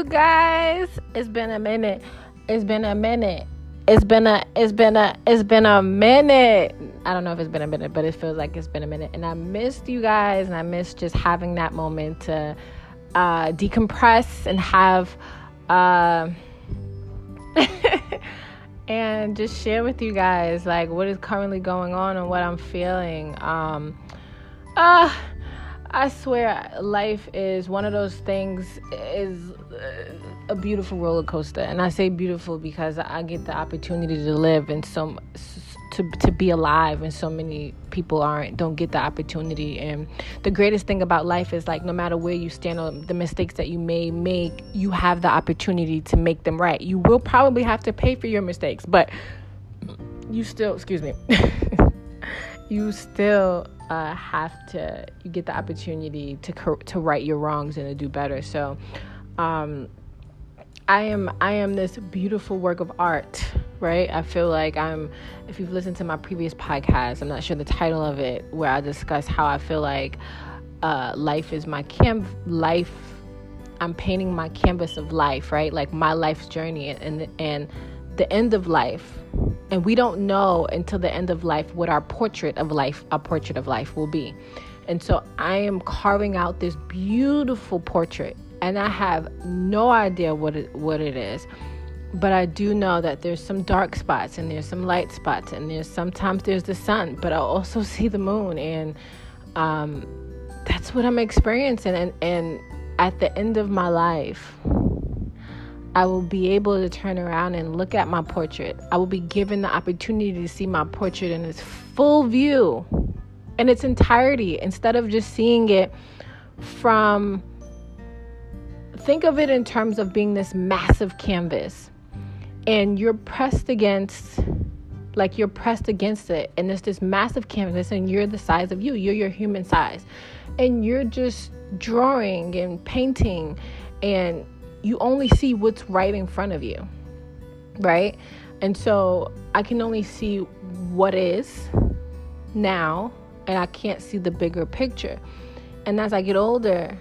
you guys. It's been a minute. It's been a minute. It's been a it's been a it's been a minute. I don't know if it's been a minute, but it feels like it's been a minute. And I missed you guys and I missed just having that moment to uh, decompress and have uh, and just share with you guys like what is currently going on and what I'm feeling. Um uh I swear, life is one of those things. is a beautiful roller coaster, and I say beautiful because I get the opportunity to live and so to to be alive, and so many people aren't don't get the opportunity. And the greatest thing about life is like no matter where you stand or the mistakes that you may make, you have the opportunity to make them right. You will probably have to pay for your mistakes, but you still, excuse me, you still uh, have to you get the opportunity to to right your wrongs and to do better. So, um, I am I am this beautiful work of art, right? I feel like I'm. If you've listened to my previous podcast, I'm not sure the title of it, where I discuss how I feel like uh, life is my cam life. I'm painting my canvas of life, right? Like my life's journey and and the end of life and we don't know until the end of life what our portrait of life, a portrait of life will be. And so I am carving out this beautiful portrait and I have no idea what it, what it is. But I do know that there's some dark spots and there's some light spots and there's sometimes there's the sun, but I also see the moon and um, that's what I'm experiencing and and at the end of my life I will be able to turn around and look at my portrait. I will be given the opportunity to see my portrait in its full view, in its entirety, instead of just seeing it from. Think of it in terms of being this massive canvas, and you're pressed against, like you're pressed against it, and it's this massive canvas, and you're the size of you, you're your human size, and you're just drawing and painting and you only see what's right in front of you, right? And so I can only see what is now, and I can't see the bigger picture. And as I get older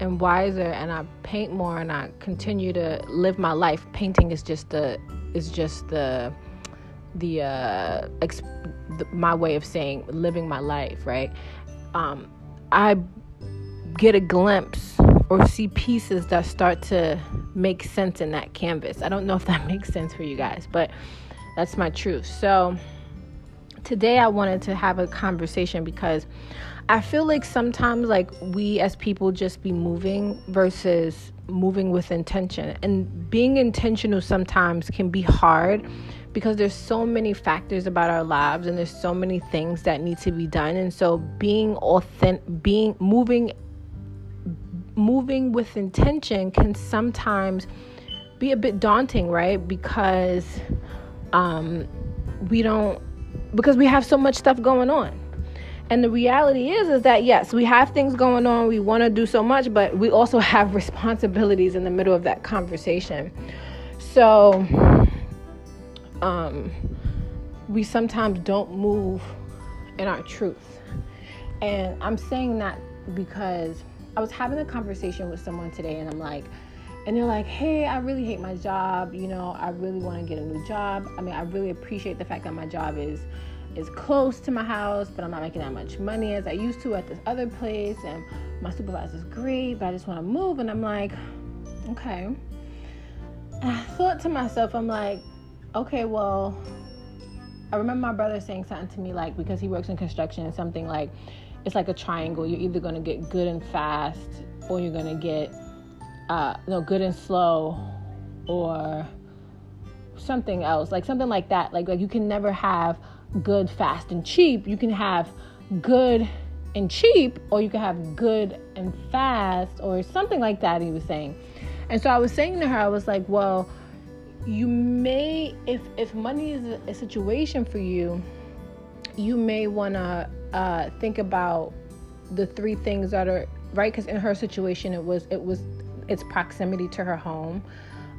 and wiser, and I paint more, and I continue to live my life, painting is just the is just the the uh, exp- the, my way of saying living my life, right? Um, I get a glimpse or see pieces that start to make sense in that canvas. I don't know if that makes sense for you guys, but that's my truth. So today I wanted to have a conversation because I feel like sometimes like we as people just be moving versus moving with intention. And being intentional sometimes can be hard because there's so many factors about our lives and there's so many things that need to be done. And so being authentic being moving moving with intention can sometimes be a bit daunting, right? Because um, we don't, because we have so much stuff going on. And the reality is, is that yes, we have things going on. We want to do so much, but we also have responsibilities in the middle of that conversation. So, um, we sometimes don't move in our truth. And I'm saying that because I was having a conversation with someone today, and I'm like, and they're like, hey, I really hate my job. You know, I really want to get a new job. I mean, I really appreciate the fact that my job is is close to my house, but I'm not making that much money as I used to at this other place, and my supervisor's great, but I just want to move. And I'm like, okay. And I thought to myself, I'm like, okay, well, I remember my brother saying something to me like because he works in construction, something like it's like a triangle. You're either going to get good and fast, or you're going to get uh, no good and slow, or something else, like something like that. Like like you can never have good, fast, and cheap. You can have good and cheap, or you can have good and fast, or something like that. He was saying, and so I was saying to her, I was like, well, you may if if money is a, situation for you, you may want to uh, think about the three things that are right because in her situation it was it was its proximity to her home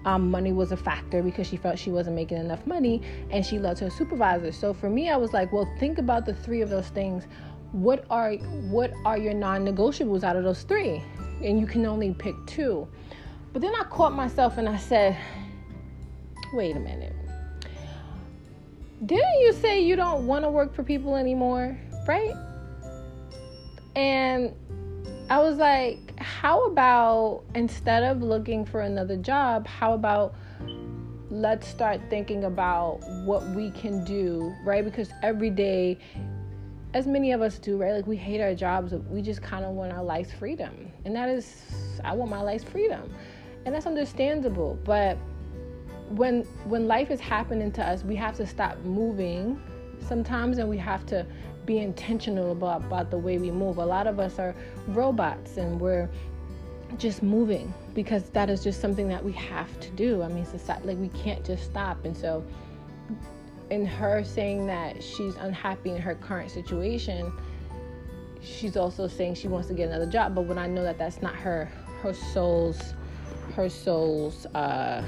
um, money was a factor because she felt she wasn't making enough money and she loved her supervisor so for me i was like well think about the three of those things what are what are your non-negotiables out of those three and you can only pick two But then I caught myself and I said, wait a minute. Didn't you say you don't want to work for people anymore? Right? And I was like, how about instead of looking for another job, how about let's start thinking about what we can do, right? Because every day, as many of us do, right? Like we hate our jobs, we just kind of want our life's freedom. And that is, I want my life's freedom and that's understandable but when when life is happening to us we have to stop moving sometimes and we have to be intentional about, about the way we move a lot of us are robots and we're just moving because that is just something that we have to do i mean it's like we can't just stop and so in her saying that she's unhappy in her current situation she's also saying she wants to get another job but when i know that that's not her her soul's her soul's uh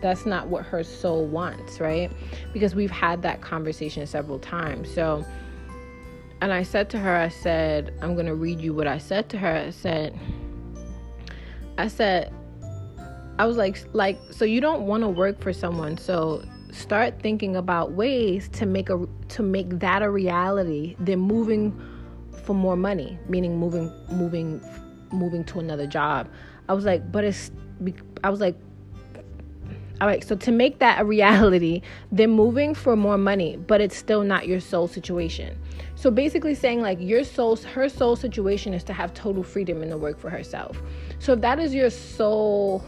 that's not what her soul wants, right? Because we've had that conversation several times. So and I said to her, I said, I'm going to read you what I said to her. I said I said I was like like so you don't want to work for someone. So start thinking about ways to make a to make that a reality than moving for more money, meaning moving moving moving to another job. I was like, but it's, I was like, all right, so to make that a reality, they're moving for more money, but it's still not your soul situation. So basically saying like your soul, her soul situation is to have total freedom in the work for herself. So if that is your soul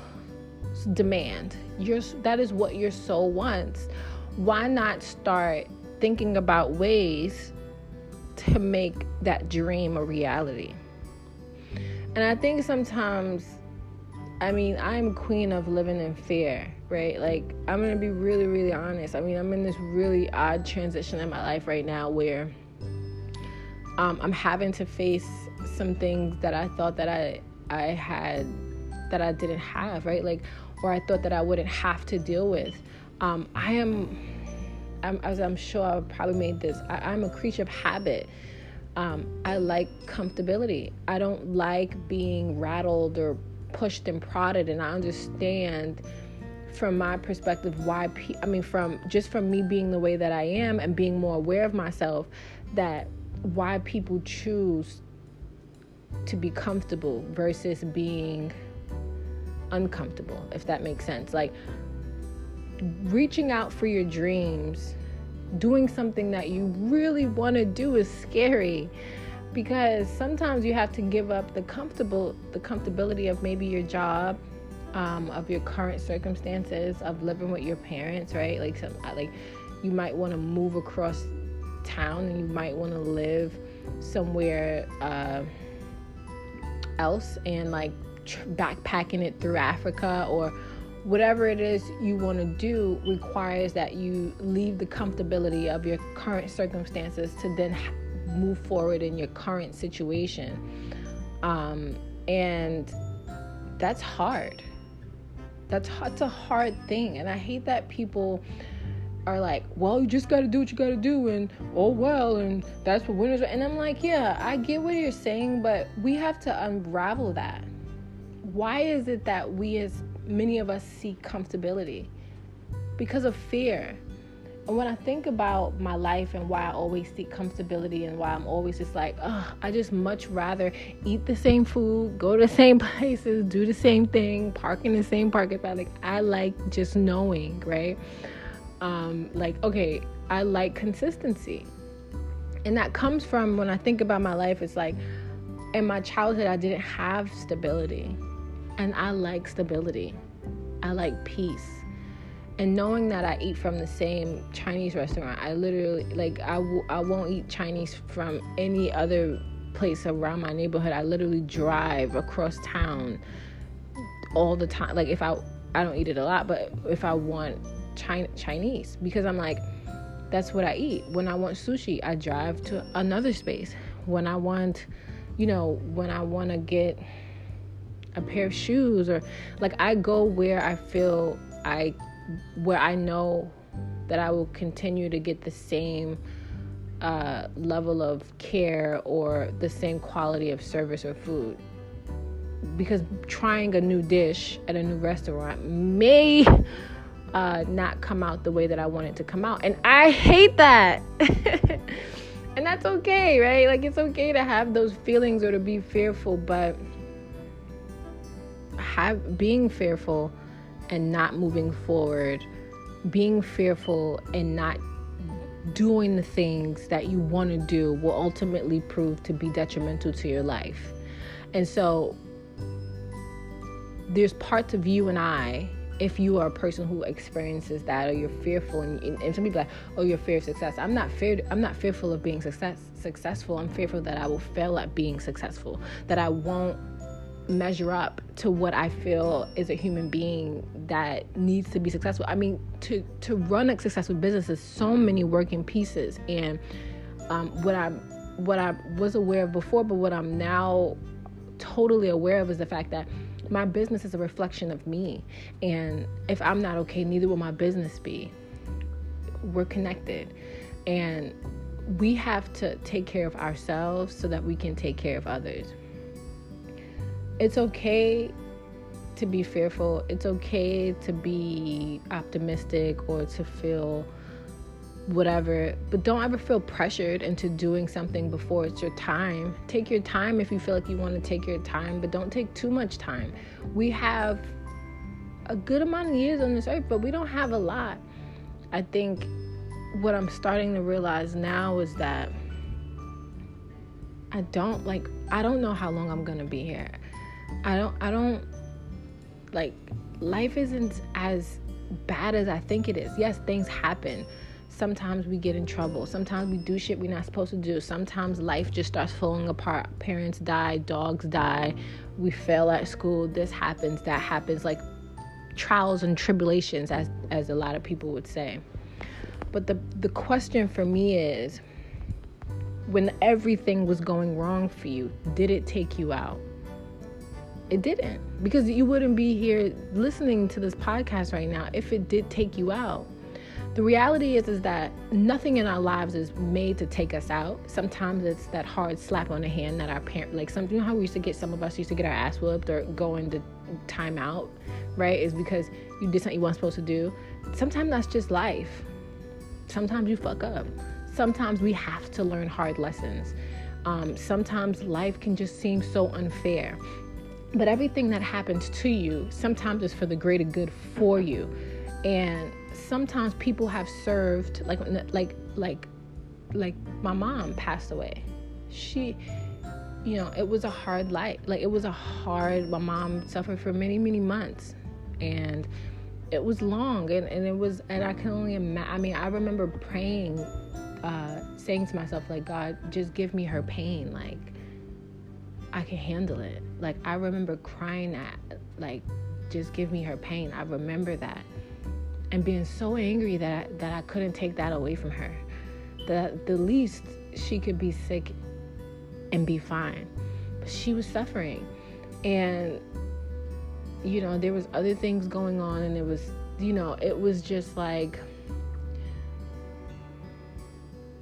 demand, your that is what your soul wants, why not start thinking about ways to make that dream a reality? And I think sometimes I mean, I'm queen of living in fear, right? Like, I'm gonna be really, really honest. I mean, I'm in this really odd transition in my life right now where um, I'm having to face some things that I thought that I I had that I didn't have, right? Like, or I thought that I wouldn't have to deal with. Um, I am, I'm, as I'm sure I probably made this. I, I'm a creature of habit. Um, I like comfortability. I don't like being rattled or pushed and prodded and I understand from my perspective why pe- I mean from just from me being the way that I am and being more aware of myself that why people choose to be comfortable versus being uncomfortable if that makes sense. Like reaching out for your dreams doing something that you really want to do is scary because sometimes you have to give up the comfortable the comfortability of maybe your job um, of your current circumstances of living with your parents right like some like you might want to move across town and you might want to live somewhere uh, else and like tr- backpacking it through africa or whatever it is you want to do requires that you leave the comfortability of your current circumstances to then move forward in your current situation. Um, and that's hard. That's, that's a hard thing. And I hate that people are like, well, you just got to do what you got to do, and oh well, and that's what winners are. And I'm like, yeah, I get what you're saying, but we have to unravel that. Why is it that we, as many of us, seek comfortability? Because of fear. And when I think about my life and why I always seek comfortability and why I'm always just like, I just much rather eat the same food, go to the same places, do the same thing, park in the same parking spot. Like I like just knowing, right? Um, like, okay, I like consistency. And that comes from when I think about my life, it's like in my childhood I didn't have stability. And I like stability. I like peace and knowing that I eat from the same Chinese restaurant, I literally like I w- I won't eat Chinese from any other place around my neighborhood. I literally drive across town all the time. Like if I I don't eat it a lot, but if I want China, Chinese because I'm like that's what I eat. When I want sushi, I drive to another space. When I want, you know, when I want to get a pair of shoes or like I go where I feel I where I know that I will continue to get the same uh, level of care or the same quality of service or food. because trying a new dish at a new restaurant may uh, not come out the way that I want it to come out. And I hate that. and that's okay, right? Like, it's okay to have those feelings or to be fearful, but have being fearful and not moving forward, being fearful and not doing the things that you want to do will ultimately prove to be detrimental to your life. And so there's parts of you and I if you are a person who experiences that or you're fearful and, and some people like oh you're fear of success i'm not fear i'm not fearful of being success successful i'm fearful that i will fail at being successful that i won't measure up to what i feel is a human being that needs to be successful i mean to to run a successful business is so many working pieces and um, what i what i was aware of before but what i'm now totally aware of is the fact that my business is a reflection of me. And if I'm not okay, neither will my business be. We're connected. And we have to take care of ourselves so that we can take care of others. It's okay to be fearful, it's okay to be optimistic or to feel whatever, but don't ever feel pressured into doing something before it's your time. Take your time if you feel like you want to take your time, but don't take too much time. We have a good amount of years on this earth, but we don't have a lot. I think what I'm starting to realize now is that I don't like I don't know how long I'm going to be here. I don't I don't like life isn't as bad as I think it is. Yes, things happen sometimes we get in trouble. Sometimes we do shit we're not supposed to do. Sometimes life just starts falling apart. Parents die, dogs die, we fail at school. This happens, that happens, like trials and tribulations, as as a lot of people would say. But the the question for me is, when everything was going wrong for you, did it take you out? It didn't, because you wouldn't be here listening to this podcast right now if it did take you out the reality is is that nothing in our lives is made to take us out. Sometimes it's that hard slap on the hand that our parent like some you know how we used to get some of us used to get our ass whooped or go into timeout, right? Is because you did something you weren't supposed to do. Sometimes that's just life. Sometimes you fuck up. Sometimes we have to learn hard lessons. Um, sometimes life can just seem so unfair. But everything that happens to you sometimes is for the greater good for you. And sometimes people have served like like like like my mom passed away. She you know, it was a hard life. Like it was a hard my mom suffered for many, many months. And it was long and, and it was and I can only imagine I mean, I remember praying, uh, saying to myself, like, God, just give me her pain. Like I can handle it. Like I remember crying at like just give me her pain. I remember that and being so angry that I, that I couldn't take that away from her. That the least she could be sick and be fine, but she was suffering, and you know there was other things going on, and it was you know it was just like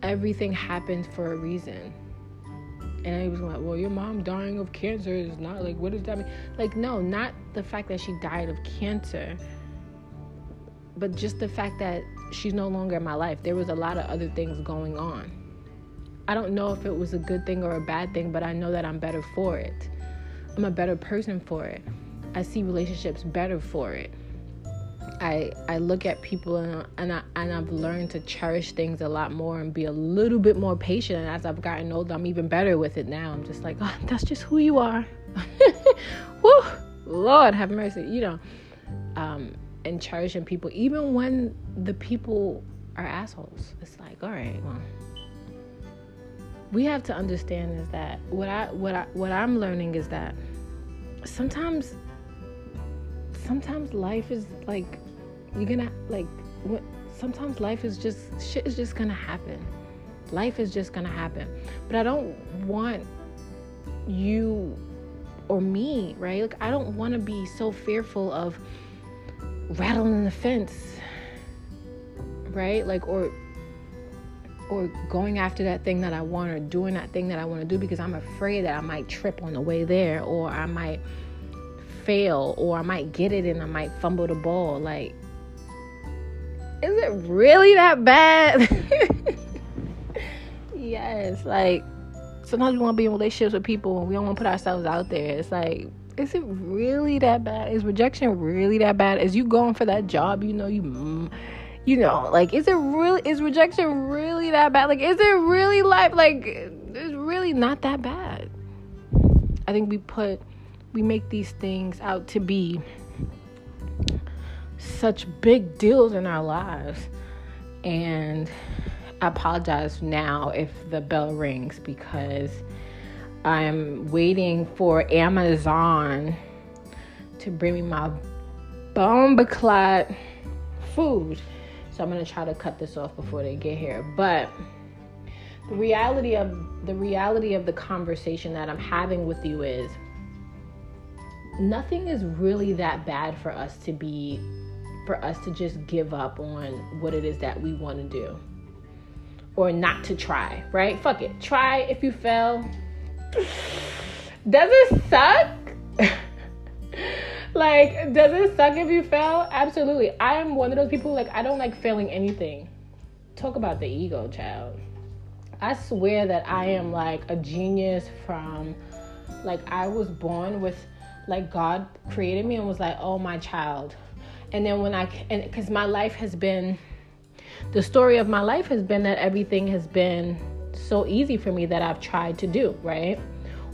everything happened for a reason. And he was like, well, your mom dying of cancer is not like, what does that mean? Like, no, not the fact that she died of cancer but just the fact that she's no longer in my life, there was a lot of other things going on. I don't know if it was a good thing or a bad thing, but I know that I'm better for it. I'm a better person for it. I see relationships better for it. I I look at people and and, I, and I've learned to cherish things a lot more and be a little bit more patient. And as I've gotten older, I'm even better with it now. I'm just like, oh, that's just who you are. Woo, Lord have mercy. You know, um, and cherishing people even when the people are assholes it's like all right well we have to understand is that what i what i what i'm learning is that sometimes sometimes life is like you're gonna like what sometimes life is just shit is just gonna happen life is just gonna happen but i don't want you or me right like i don't want to be so fearful of rattling the fence, right? Like, or or going after that thing that I want or doing that thing that I want to do because I'm afraid that I might trip on the way there or I might fail or I might get it and I might fumble the ball. Like, is it really that bad? yes, like sometimes we want to be in relationships with people and we don't want to put ourselves out there. It's like, is it really that bad? Is rejection really that bad? Is you going for that job? You know, you, you know, like, is it really? Is rejection really that bad? Like, is it really life? Like, it's really not that bad. I think we put, we make these things out to be such big deals in our lives, and I apologize now if the bell rings because I'm waiting for Amazon to bring me my bombaclat food. So I'm gonna try to cut this off before they get here. But the reality of the reality of the conversation that I'm having with you is nothing is really that bad for us to be for us to just give up on what it is that we want to do or not to try, right? Fuck it. Try if you fail. Does it suck? like, does it suck if you fail? Absolutely. I am one of those people, like, I don't like failing anything. Talk about the ego, child. I swear that I am like a genius from, like, I was born with, like, God created me and was like, oh, my child. And then when I, and because my life has been, the story of my life has been that everything has been so easy for me that I've tried to do, right?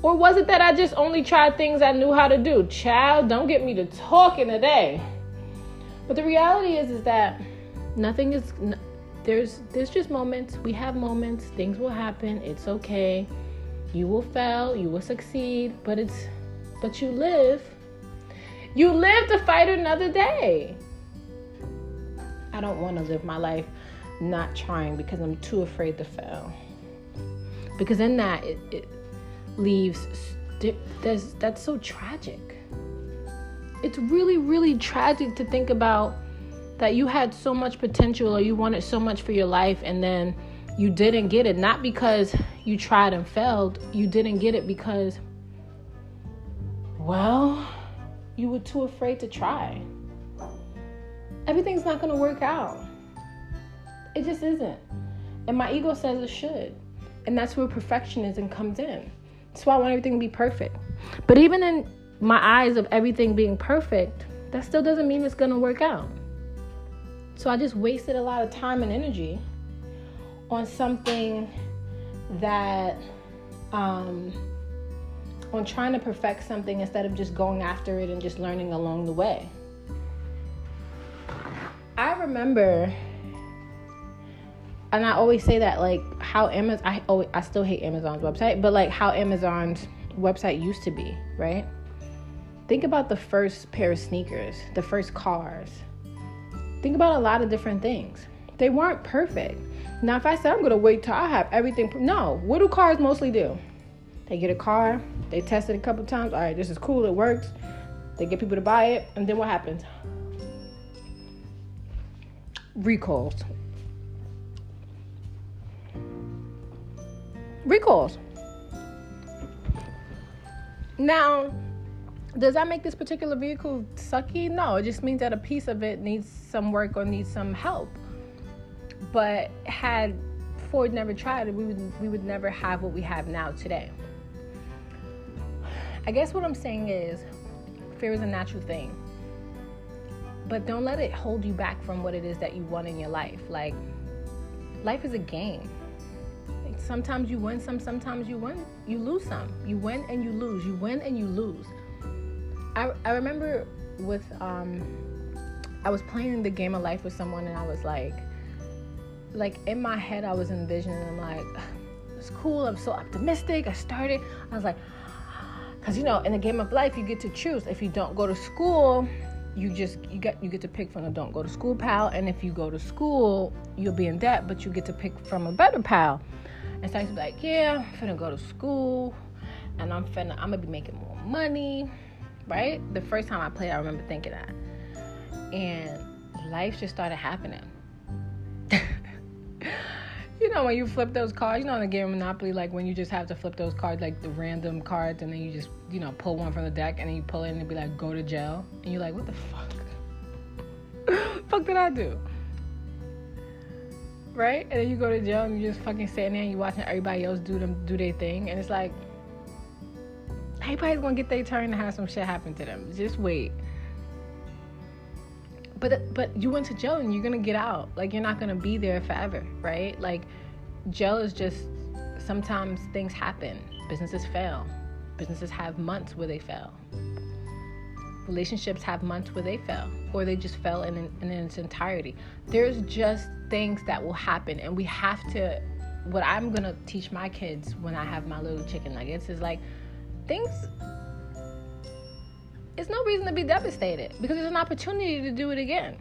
Or was it that I just only tried things I knew how to do? Child, don't get me to talking today. But the reality is is that nothing is there's there's just moments. We have moments, things will happen. It's okay. You will fail, you will succeed, but it's but you live. You live to fight another day. I don't want to live my life not trying because I'm too afraid to fail. Because in that, it, it leaves, there's, that's so tragic. It's really, really tragic to think about that you had so much potential or you wanted so much for your life and then you didn't get it. Not because you tried and failed, you didn't get it because, well, you were too afraid to try everything's not going to work out. It just isn't. And my ego says it should. And that's where perfectionism comes in. That's why I want everything to be perfect. But even in my eyes of everything being perfect, that still doesn't mean it's going to work out. So I just wasted a lot of time and energy on something that, um, on trying to perfect something instead of just going after it and just learning along the way. I remember, and I always say that like how Amazon, I always, I still hate Amazon's website, but like how Amazon's website used to be, right? Think about the first pair of sneakers, the first cars. Think about a lot of different things. They weren't perfect. Now, if I say I'm gonna wait till I have everything, no. What do cars mostly do? They get a car, they test it a couple times. All right, this is cool, it works. They get people to buy it, and then what happens? recalls. Recalls. Now, does that make this particular vehicle sucky? No, it just means that a piece of it needs some work or needs some help. But had Ford never tried it, we would we would never have what we have now today. I guess what I'm saying is fear is a natural thing but don't let it hold you back from what it is that you want in your life. Like, life is a game. Sometimes you win some, sometimes you win, you lose some. You win and you lose. You win and you lose. I, I remember with, um, I was playing the game of life with someone and I was like, like in my head, I was envisioning, I'm like, it's cool. I'm so optimistic. I started, I was like, because you know, in the game of life, you get to choose. If you don't go to school, you just you get you get to pick from a don't go to school pal and if you go to school you'll be in debt but you get to pick from a better pal and so I be like yeah I'm finna go to school and I'm finna I'm gonna be making more money right? The first time I played I remember thinking that. And life just started happening know when you flip those cards, you know in the game Monopoly, like when you just have to flip those cards, like the random cards, and then you just, you know, pull one from the deck, and then you pull it, and it be like, go to jail, and you're like, what the fuck? fuck did I do? Right? And then you go to jail, and you just fucking sitting there, and you watching everybody else do them do their thing, and it's like, everybody's gonna get their turn to have some shit happen to them. Just wait but but you went to jail and you're gonna get out like you're not gonna be there forever right like jail is just sometimes things happen. Businesses fail. Businesses have months where they fail. Relationships have months where they fail or they just fail in, in, in its entirety. There's just things that will happen and we have to what i'm gonna teach my kids when i have my little chicken nuggets is like things it's no reason to be devastated because there's an opportunity to do it again.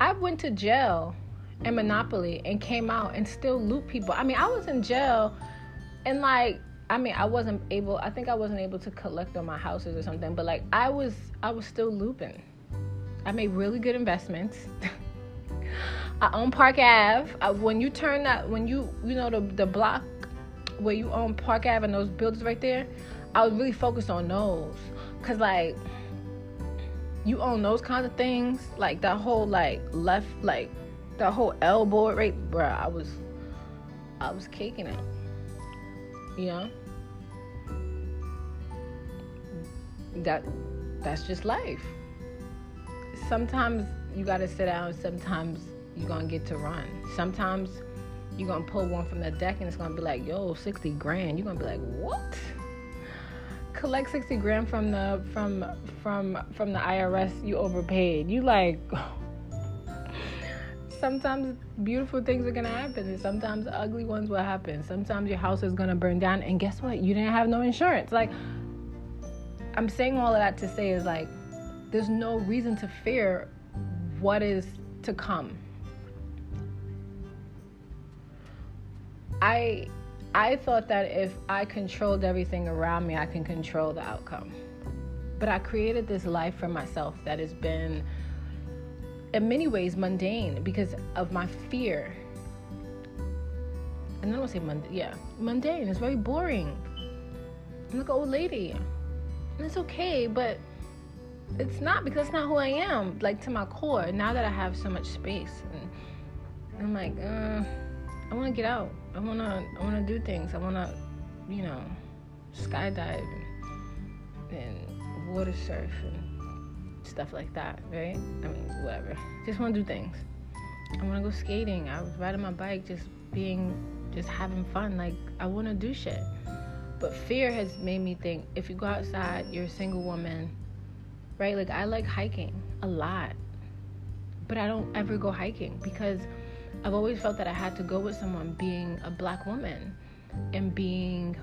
I went to jail in Monopoly and came out and still loot people. I mean, I was in jail and like I mean, I wasn't able I think I wasn't able to collect on my houses or something, but like I was I was still looping. I made really good investments. I own Park Ave. I, when you turn that when you you know the the block where you own Park Ave and those buildings right there, I was really focused on those. Cause like you own those kinds of things, like that whole like left like that whole board right bruh, I was I was kicking it. You know? That that's just life. Sometimes you gotta sit down, sometimes you're gonna get to run. Sometimes you're gonna pull one from the deck and it's gonna be like, yo, 60 grand. You're gonna be like, what? collect 60 grand from the from from from the IRS you overpaid. You like sometimes beautiful things are gonna happen and sometimes ugly ones will happen. Sometimes your house is gonna burn down and guess what? You didn't have no insurance. Like I'm saying all of that to say is like there's no reason to fear what is to come. I I thought that if I controlled everything around me, I can control the outcome. But I created this life for myself that has been, in many ways, mundane because of my fear. And then I don't say mundane, yeah, mundane. It's very boring. I'm like an old lady. And it's okay, but it's not because it's not who I am, like to my core. Now that I have so much space, and I'm like, uh, I want to get out. I wanna I wanna do things. I wanna, you know, skydive and, and water surf and stuff like that, right? I mean, whatever. Just wanna do things. I wanna go skating. I was riding my bike, just being, just having fun. Like I wanna do shit. But fear has made me think if you go outside, you're a single woman, right? Like I like hiking a lot, but I don't ever go hiking because I've always felt that I had to go with someone being a black woman and being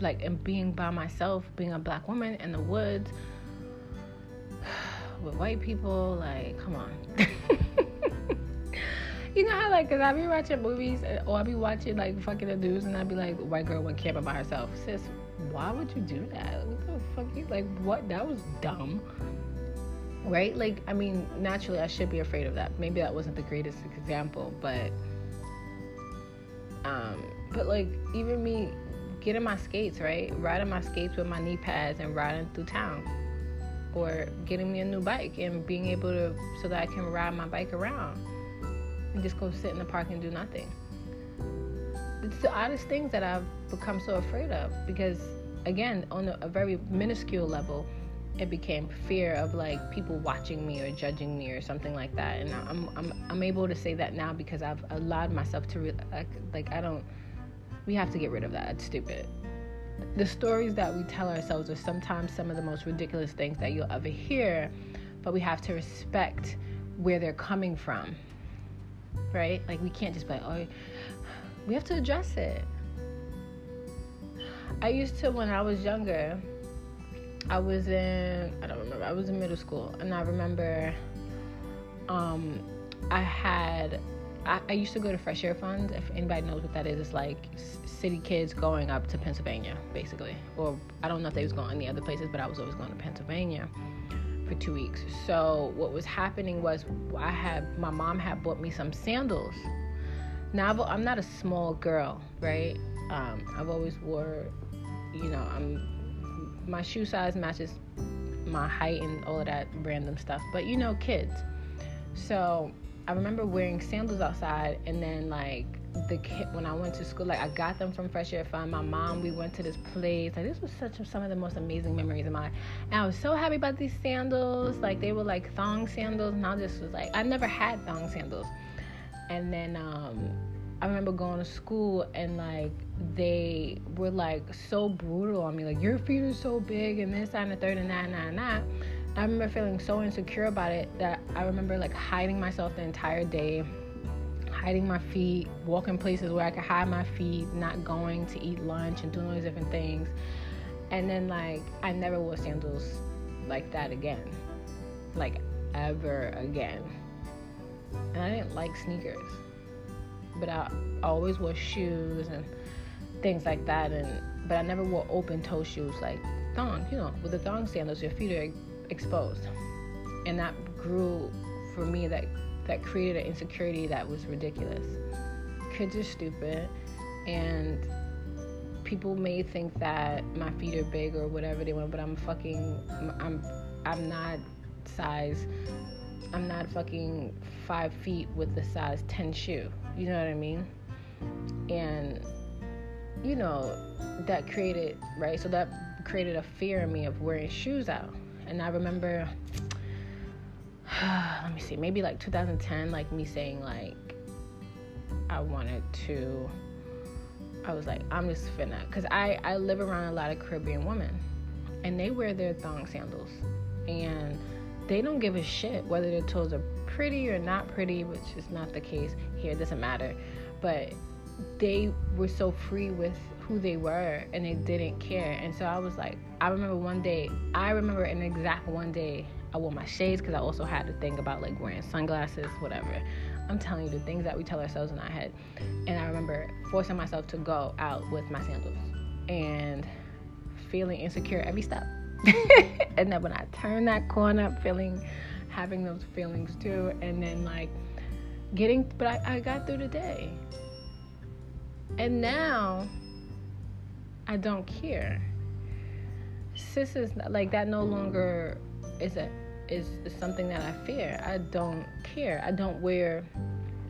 like and being by myself, being a black woman in the woods with white people, like come on. you know how like, cause I be watching movies or I be watching like fucking the news and I be like, white girl went camping by herself. Sis, why would you do that? What the fuck? You like what? That was dumb right? Like, I mean, naturally, I should be afraid of that. Maybe that wasn't the greatest example, but, um, but like, even me getting my skates, right? Riding my skates with my knee pads and riding through town, or getting me a new bike and being able to, so that I can ride my bike around and just go sit in the park and do nothing. It's the oddest things that I've become so afraid of because, again, on a, very minuscule level, it became fear of like people watching me or judging me or something like that. And i'm i'm, I'm able to say that now because i've allowed myself to re- like, like i don't we have to get rid of that. It's stupid the stories that we tell ourselves are sometimes some of the most ridiculous things that you'll ever hear but we have to respect where they're coming from right? Like we can't just be like oh we have to address it. I used to when i was younger I was in I don't remember I was in middle school and I remember um, I had I, I, used to go to Fresh Air Fund. If anybody knows what that is, it's like city kids going up to Pennsylvania, basically. Or I don't know if they was going any other places, but I was always going to Pennsylvania. for two weeks. So what was happening was I had my mom had bought me some sandals. Now I'm not a small girl, right? Um, I've always wore, you know, I'm my shoe size matches my height and all of that random stuff. But you know, kids. So I remember wearing sandals outside, and then like the kid when I went to school, like I got them from Fresh Air Fund. My mom, we went to this place. Like this was such some of the most amazing memories of mine. And I was so happy about these sandals. Like they were like thong sandals, and I just was like, I never had thong sandals. And then um, I remember going to school and like they were like so brutal on me, like your feet are so big and this and the third and that and that and that. I remember feeling so insecure about it that I remember like hiding myself the entire day hiding my feet, walking places where I could hide my feet, not going to eat lunch and doing all these different things. And then like I never wore sandals like that again. Like ever again. And I didn't like sneakers. But I always wore shoes and things like that and but I never wore open toe shoes like thong, you know, with the thong sandals your feet are exposed. And that grew for me that that created an insecurity that was ridiculous. Kids are stupid, and people may think that my feet are big or whatever they want, but I'm fucking, I'm, I'm not size, I'm not fucking five feet with the size 10 shoe. You know what I mean? And, you know, that created, right? So that created a fear in me of wearing shoes out. And I remember let me see, maybe like 2010, like me saying like I wanted to I was like, I'm just finna because I, I live around a lot of Caribbean women and they wear their thong sandals and they don't give a shit whether their toes are pretty or not pretty, which is not the case here, it doesn't matter. But they were so free with who they were and they didn't care. And so I was like, I remember one day, I remember an exact one day I wore my shades because I also had to think about like wearing sunglasses, whatever. I'm telling you the things that we tell ourselves in our head. And I remember forcing myself to go out with my sandals and feeling insecure every step. and then when I turned that corner, feeling having those feelings too, and then like getting, but I, I got through the day. And now I don't care. Sis is like that no longer is a is, is something that I fear. I don't care. I don't wear.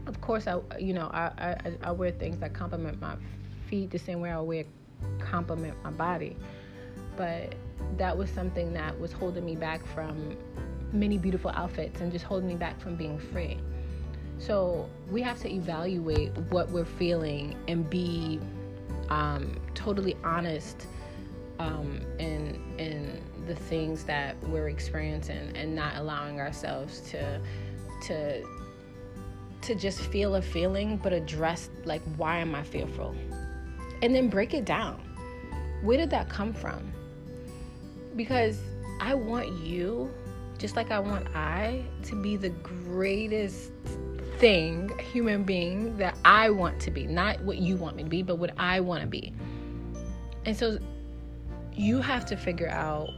Of course, I you know I I, I wear things that complement my feet the same way I wear complement my body. But that was something that was holding me back from many beautiful outfits and just holding me back from being free. So we have to evaluate what we're feeling and be um, totally honest um, in in the things that we're experiencing and not allowing ourselves to to to just feel a feeling but address like why am I fearful? And then break it down. Where did that come from? Because I want you, just like I want I, to be the greatest thing, human being that I want to be. Not what you want me to be, but what I want to be. And so you have to figure out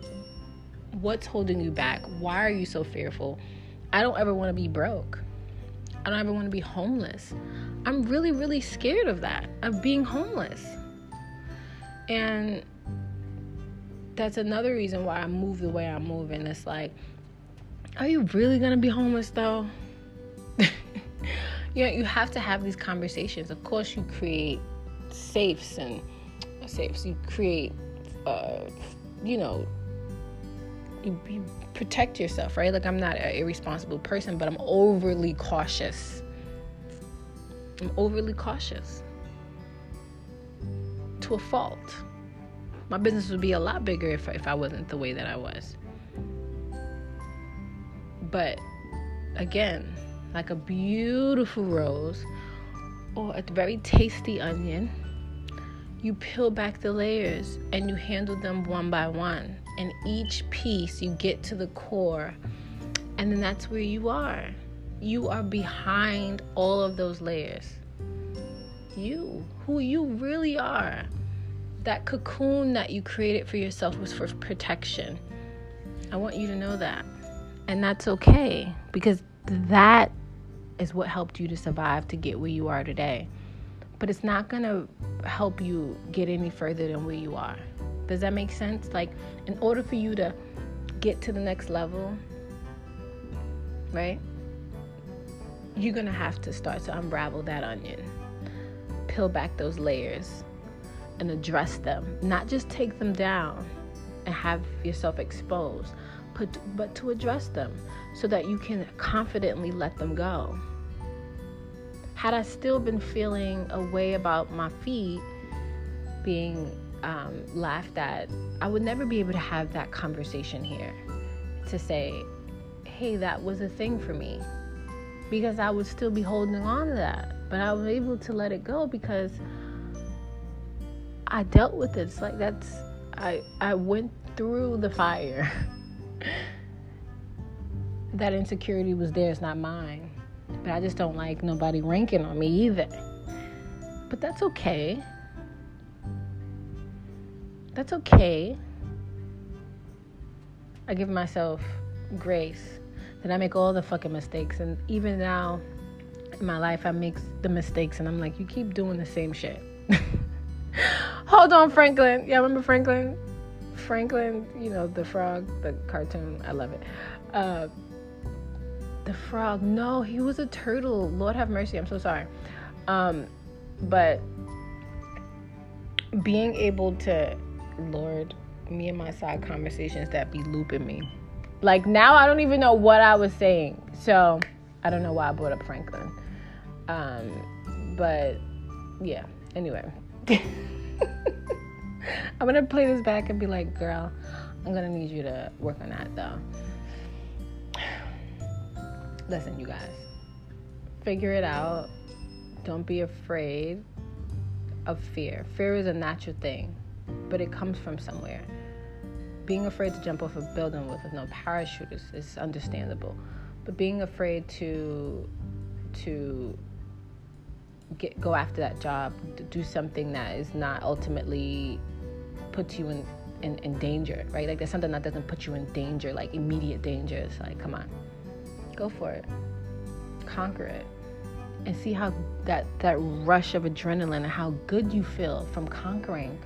what's holding you back. Why are you so fearful? I don't ever want to be broke. I don't ever want to be homeless. I'm really, really scared of that, of being homeless. And that's another reason why I move the way I move. And it's like, are you really going to be homeless though? You know, you have to have these conversations. Of course, you create safes and safes. You create uh, you know, you, you protect yourself, right? Like I'm not an irresponsible person, but I'm overly cautious. I'm overly cautious to a fault. My business would be a lot bigger if, if I wasn't the way that I was. But again, like a beautiful rose or a very tasty onion you peel back the layers and you handle them one by one. And each piece you get to the core, and then that's where you are. You are behind all of those layers. You, who you really are. That cocoon that you created for yourself was for protection. I want you to know that. And that's okay because that is what helped you to survive to get where you are today. But it's not going to help you get any further than where you are. Does that make sense? Like, in order for you to get to the next level, right? You're going to have to start to unravel that onion, peel back those layers, and address them. Not just take them down and have yourself exposed, but, but to address them so that you can confidently let them go. Had I still been feeling a way about my feet being um, laughed at, I would never be able to have that conversation here to say, hey, that was a thing for me. Because I would still be holding on to that. But I was able to let it go because I dealt with it. It's like that's I I went through the fire. that insecurity was there, it's not mine. But I just don't like nobody ranking on me either. But that's okay. That's okay. I give myself grace that I make all the fucking mistakes. And even now in my life, I make the mistakes and I'm like, you keep doing the same shit. Hold on, Franklin. Yeah, remember Franklin? Franklin, you know, the frog, the cartoon. I love it. Uh, the frog. No, he was a turtle. Lord have mercy. I'm so sorry. Um, but being able to, Lord, me and my side conversations that be looping me. Like now, I don't even know what I was saying. So I don't know why I brought up Franklin. Um, but yeah. Anyway. I'm gonna play this back and be like, girl, I'm gonna need you to work on that though. Listen, you guys, figure it out. Don't be afraid of fear. Fear is a natural thing, but it comes from somewhere. Being afraid to jump off a building with no parachute is, is understandable, but being afraid to to get go after that job, do something that is not ultimately puts you in, in, in danger, right? Like there's something that doesn't put you in danger, like immediate danger. It's like, come on, go for it, conquer it, and see how that that rush of adrenaline and how good you feel from conquering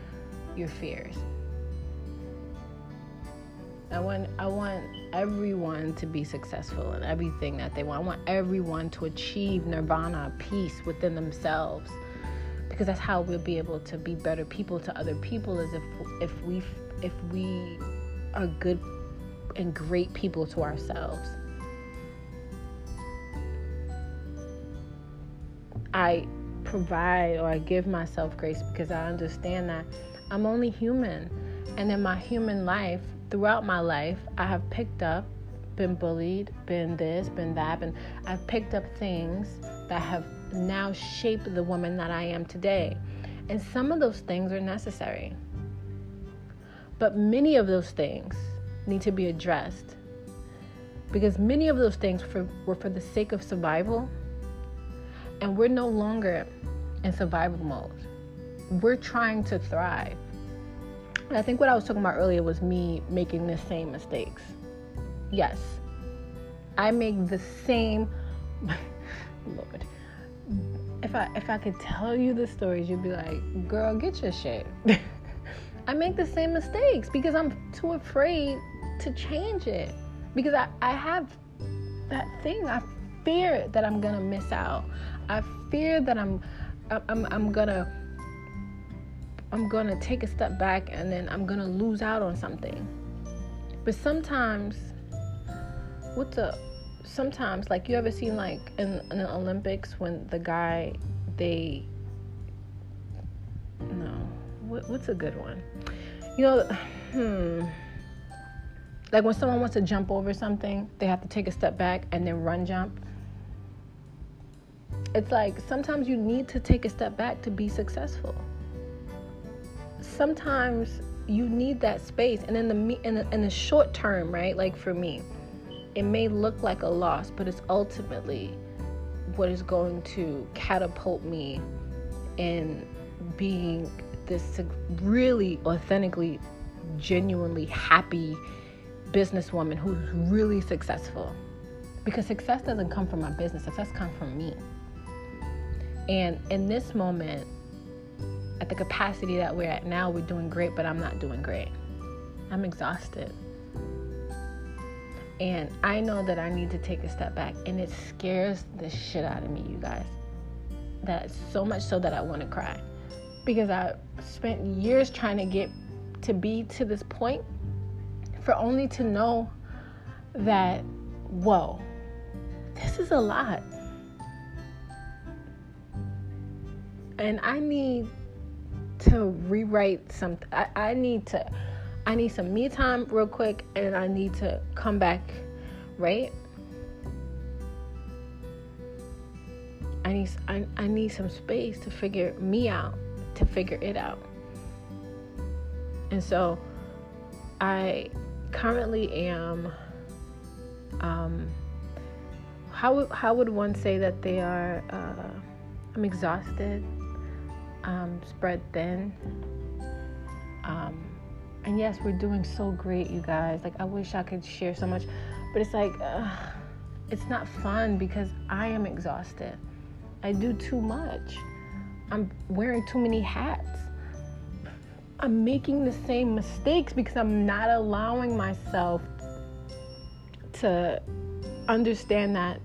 your fears. I want I want everyone to be successful in everything that they want. I want everyone to achieve nirvana, peace within themselves. Because that's how we'll be able to be better people to other people is if if we if we are good and great people to ourselves. I provide or I give myself grace because I understand that I'm only human. And in my human life, throughout my life, I have picked up, been bullied, been this, been that, and I've picked up things that have now shaped the woman that I am today. And some of those things are necessary. But many of those things need to be addressed because many of those things for, were for the sake of survival, and we're no longer in survival mode. We're trying to thrive. And I think what I was talking about earlier was me making the same mistakes. Yes, I make the same. Lord, if I if I could tell you the stories, you'd be like, "Girl, get your shit." I make the same mistakes because I'm too afraid to change it because I, I have that thing. I fear that I'm gonna miss out. I fear that I'm I'm I'm gonna I'm to take a step back and then I'm to lose out on something. But sometimes, what's the sometimes like you ever seen like in, in the Olympics when the guy they no what, what's a good one? You know hmm. Like when someone wants to jump over something they have to take a step back and then run jump it's like sometimes you need to take a step back to be successful sometimes you need that space and in the in the, in the short term right like for me it may look like a loss but it's ultimately what is going to catapult me in being this really authentically genuinely happy businesswoman who's really successful. Because success doesn't come from my business, success comes from me. And in this moment, at the capacity that we're at now, we're doing great, but I'm not doing great. I'm exhausted. And I know that I need to take a step back, and it scares the shit out of me, you guys. That so much so that I want to cry. Because I spent years trying to get to be to this point for only to know that, whoa, this is a lot. And I need to rewrite something. I, need to, I need some me time real quick, and I need to come back, right? I need, I, I need some space to figure me out, to figure it out. And so I currently am um, how how would one say that they are uh, I'm exhausted um, spread thin. Um, and yes we're doing so great you guys. Like I wish I could share so much but it's like uh, it's not fun because I am exhausted. I do too much. I'm wearing too many hats. I'm making the same mistakes because I'm not allowing myself to understand that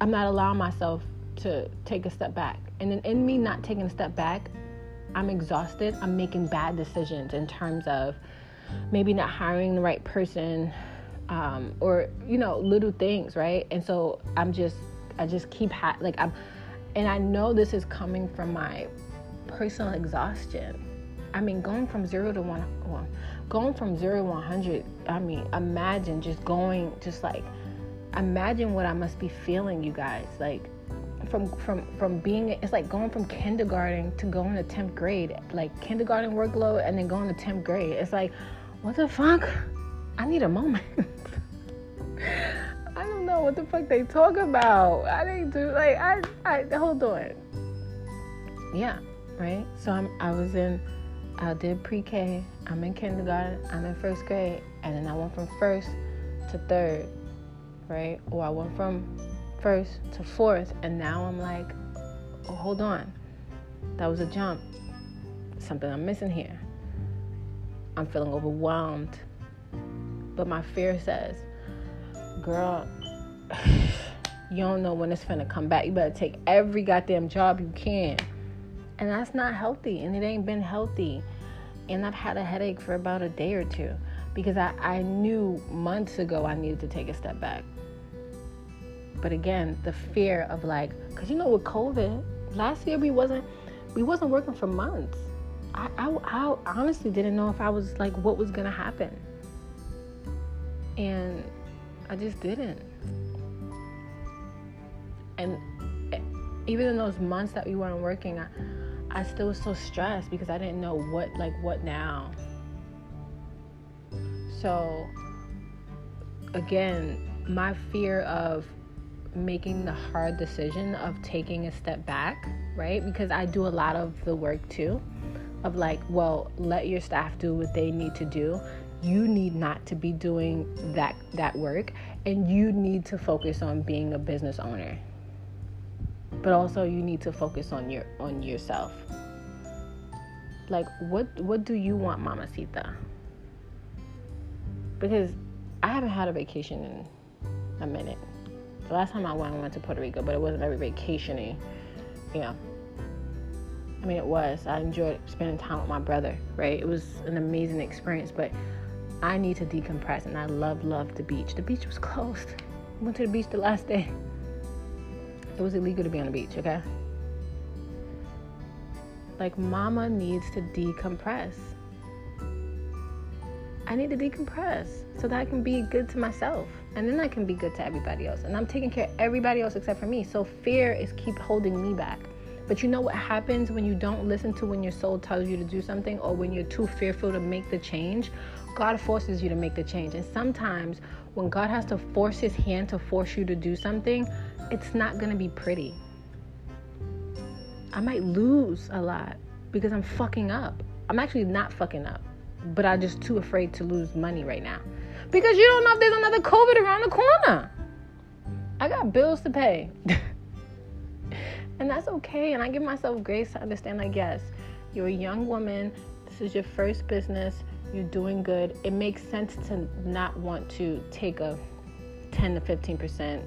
I'm not allowing myself to take a step back. And then in me not taking a step back, I'm exhausted. I'm making bad decisions in terms of maybe not hiring the right person um, or, you know, little things, right? And so I'm just, I just keep, ha- like, I'm, and I know this is coming from my personal exhaustion I mean, going from zero to one, going from zero to 100, I mean, imagine just going, just like, imagine what I must be feeling, you guys. Like, from from from being it's like going from kindergarten to going to 10th grade like kindergarten workload and then going to 10th grade. It's like what the fuck? I need a moment. I don't know what the fuck they talk about. I need to like i i hold on. Yeah right? So i'm i was in I did pre K, I'm in kindergarten, I'm in first grade, and then I went from first to third, right? Or I went from first to fourth, and now I'm like, oh, hold on, that was a jump. Something I'm missing here. I'm feeling overwhelmed. But my fear says, girl, you don't know when it's gonna come back. You better take every goddamn job you can and that's not healthy, and it ain't been healthy. And I've had a headache for about a day or two because I, I knew months ago I needed to take a step back. But again, the fear of like, cause you know with COVID, last year we wasn't we wasn't working for months. I, I, I honestly didn't know if I was like what was gonna happen. And I just didn't. And eh, even in those months that we weren't working, I, I still was so stressed because I didn't know what like what now. So again, my fear of making the hard decision of taking a step back, right? Because I do a lot of the work too of like, well, let your staff do what they need to do. You need not to be doing that that work and you need to focus on being a business owner but also you need to focus on your on yourself like what what do you want mamacita because i haven't had a vacation in a minute the last time i went i went to puerto rico but it wasn't very vacationy. You know i mean it was. I enjoyed spending time with my brother right? It was an amazing experience but i need to decompress and i love love the beach. The beach was closed. I went to the beach the last day. It was illegal to be on the beach, okay? Like, mama needs to decompress. I need to decompress so that I can be good to myself. And then I can be good to everybody else. And I'm taking care of everybody else except for me. So fear is keep holding me back. But you know what happens when you don't listen to when your soul tells you to do something or when you're too fearful to make the change? God forces you to make the change. And sometimes when God has to force his hand to force you to do something, it's not going to be pretty. I might lose a lot because I'm fucking up. I'm actually not fucking up, but I'm just too afraid to lose money right now. because you don't know if there's another COVID around the corner. I got bills to pay. and that's okay. And I give myself grace to understand like, yes, you're a young woman. This is your first business. You're doing good. It makes sense to not want to take a 10 to 15%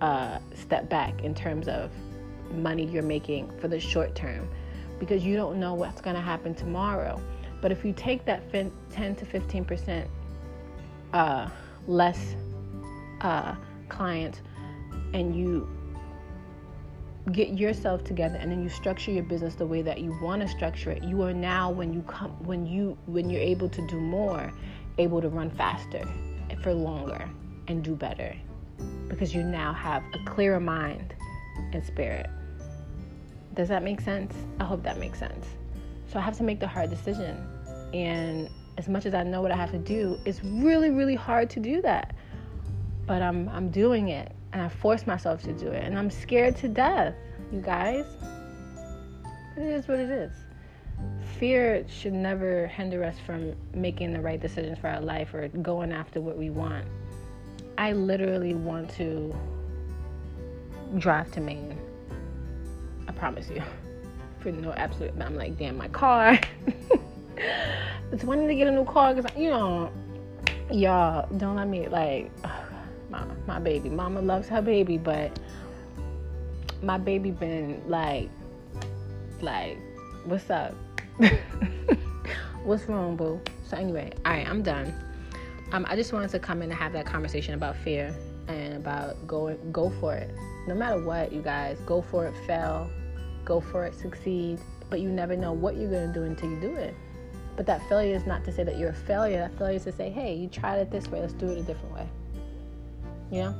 uh, step back in terms of money you're making for the short term because you don't know what's going to happen tomorrow. But if you take that 10 to 15% uh, less uh, clients and you get yourself together and then you structure your business the way that you want to structure it you are now when you come when you when you're able to do more able to run faster for longer and do better. Because you now have a clearer mind and spirit. Does that make sense? I hope that makes sense so i have to make the hard decision and as much as i know what i have to do it's really really hard to do that but i'm i'm doing it and I force myself to do it. And I'm scared to death, you guys. It is what it is. Fear should never hinder us from making the right decisions for our life or going after what we want. I literally want to drive to Maine. I promise you. For no absolute, But I'm like, damn, my car. it's wanting to get a new car because, you know, y'all, don't let me, like, my my baby. Mama loves her baby, but my baby been like like what's up? what's wrong, boo? So anyway, all right, I'm done. Um, I just wanted to come in and have that conversation about fear and about going go for it. No matter what, you guys, go for it, fail, go for it, succeed. But you never know what you're gonna do until you do it. But that failure is not to say that you're a failure. That failure is to say, hey, you tried it this way, let's do it a different way. You know?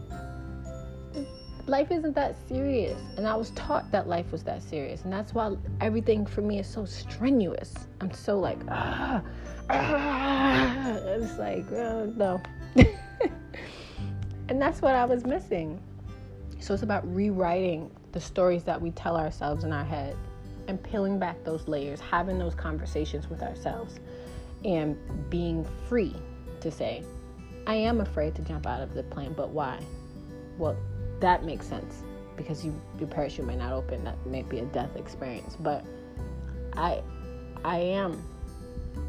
Life isn't that serious. And I was taught that life was that serious. And that's why everything for me is so strenuous. I'm so like, ah, ah. It's like, oh, no. and that's what I was missing. So it's about rewriting the stories that we tell ourselves in our head and peeling back those layers, having those conversations with ourselves, and being free to say, I am afraid to jump out of the plane, but why? Well, that makes sense because you, your parachute might not open. That may be a death experience, but I, I am,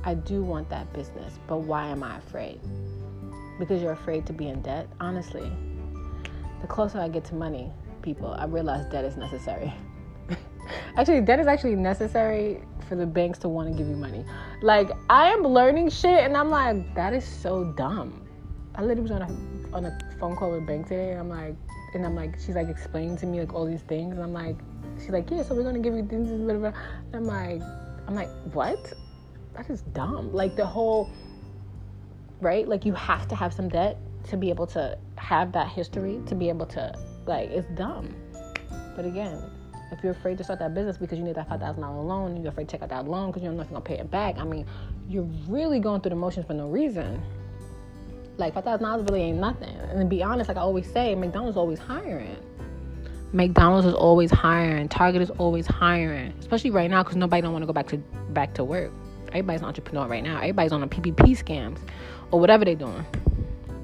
I do want that business, but why am I afraid? Because you're afraid to be in debt. Honestly, the closer I get to money, people, I realize debt is necessary. actually, debt is actually necessary for the banks to want to give you money. Like I am learning shit, and I'm like, that is so dumb I literally was on a on a phone call with bank today, and I'm like, and I'm like, she's like explaining to me like all these things, and I'm like, she's like, yeah, so we're gonna give you things. And I'm like, I'm like, what? That is dumb. Like the whole, right? Like you have to have some debt to be able to have that history, to be able to like, it's dumb. But again, if you're afraid to start that business because you need that five thousand dollar loan, you're afraid to take out that loan because you don't know if you're gonna pay it back. I mean, you're really going through the motions for no reason. Like five thousand dollars really ain't nothing. And to be honest, like I always say, McDonald's always hiring. McDonald's is always hiring. Target is always hiring, especially right now because nobody don't want to go back to back to work. Everybody's an entrepreneur right now. Everybody's on a PPP scams or whatever they're doing,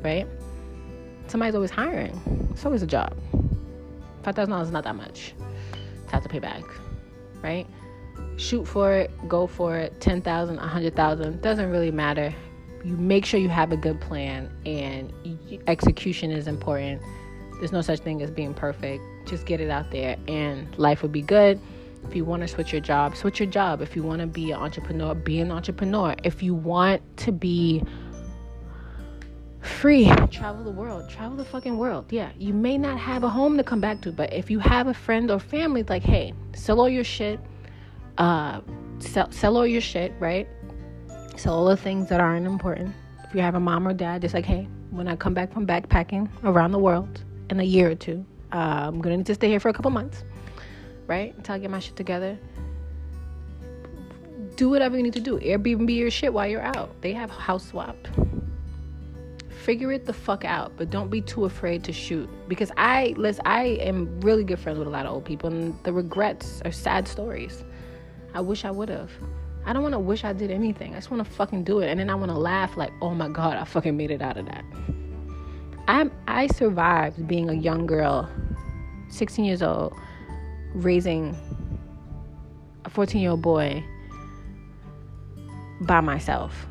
right? Somebody's always hiring. It's always a job. Five thousand dollars is not that much to have to pay back, right? Shoot for it, go for it. Ten thousand, a hundred thousand doesn't really matter you make sure you have a good plan and execution is important there's no such thing as being perfect just get it out there and life will be good if you want to switch your job switch your job if you want to be an entrepreneur be an entrepreneur if you want to be free travel the world travel the fucking world yeah you may not have a home to come back to but if you have a friend or family like hey sell all your shit uh sell, sell all your shit right sell all the things that aren't important. If you have a mom or dad, just like, hey, when I come back from backpacking around the world in a year or two, uh, I'm gonna need to stay here for a couple months, right? Until I get my shit together. Do whatever you need to do. Airbnb your shit while you're out. They have house swap. Figure it the fuck out, but don't be too afraid to shoot. Because I, listen, I am really good friends with a lot of old people, and the regrets are sad stories. I wish I would have. I don't want to wish I did anything. I just want to fucking do it. And then I want to laugh like, oh my God, I fucking made it out of that. I I survived being a young girl, 16 years old, raising a 14 year old boy by myself.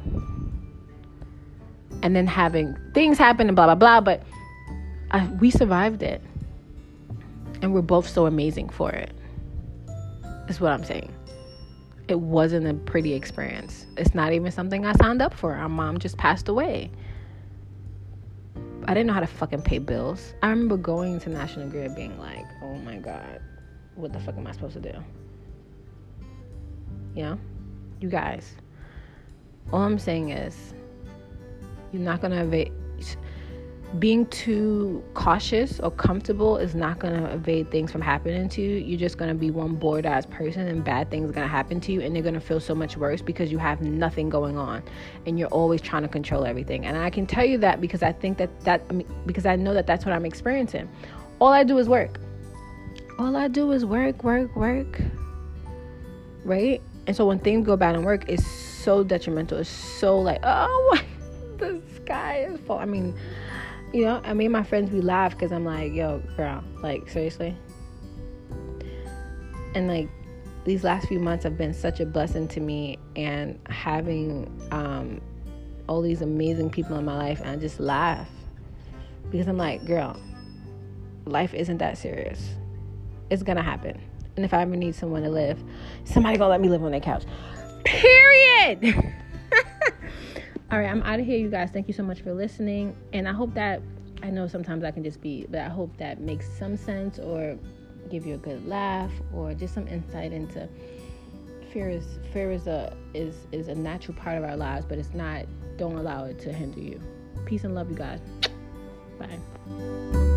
And then having things happen and blah, blah, blah. But I, we survived it. And we're both so amazing for it. Is what I'm saying. It wasn't a pretty experience. It's not even something I signed up for. Our mom just passed away. I didn't know how to fucking pay bills. I remember going to National Grid being like, oh my God, what the fuck am I supposed to do? Know? You guys. All I'm saying is, you're not gonna evade. Being too cautious or comfortable is not gonna evade things from happening to you. You're just gonna be one bored ass person, and bad things are gonna happen to you, and you're gonna feel so much worse because you have nothing going on, and you're always trying to control everything. And I can tell you that because I think that that I mean, because I know that that's what I'm experiencing. All I do is work. All I do is work, work, work. Right? And so when things go bad in work, it's so detrimental. It's so like, oh, the sky is full. I mean, you know, I mean, my friends we laugh because I'm like, yo, girl, like seriously. And like these last few months have been such a blessing to me, and having um, all these amazing people in my life, and I just laugh because I'm like, girl, life isn't that serious. It's gonna happen. And if I ever need someone to live, somebody gonna let me live on their couch. Period. All right, I'm out of here, you guys. Thank you so much for listening. And I hope that I know sometimes I can just be, but I hope that makes some sense or give you a good laugh or just some insight into fear is fear is a is is a natural part of our lives, but it's not don't allow it to hinder you. Peace and love you guys. Bye.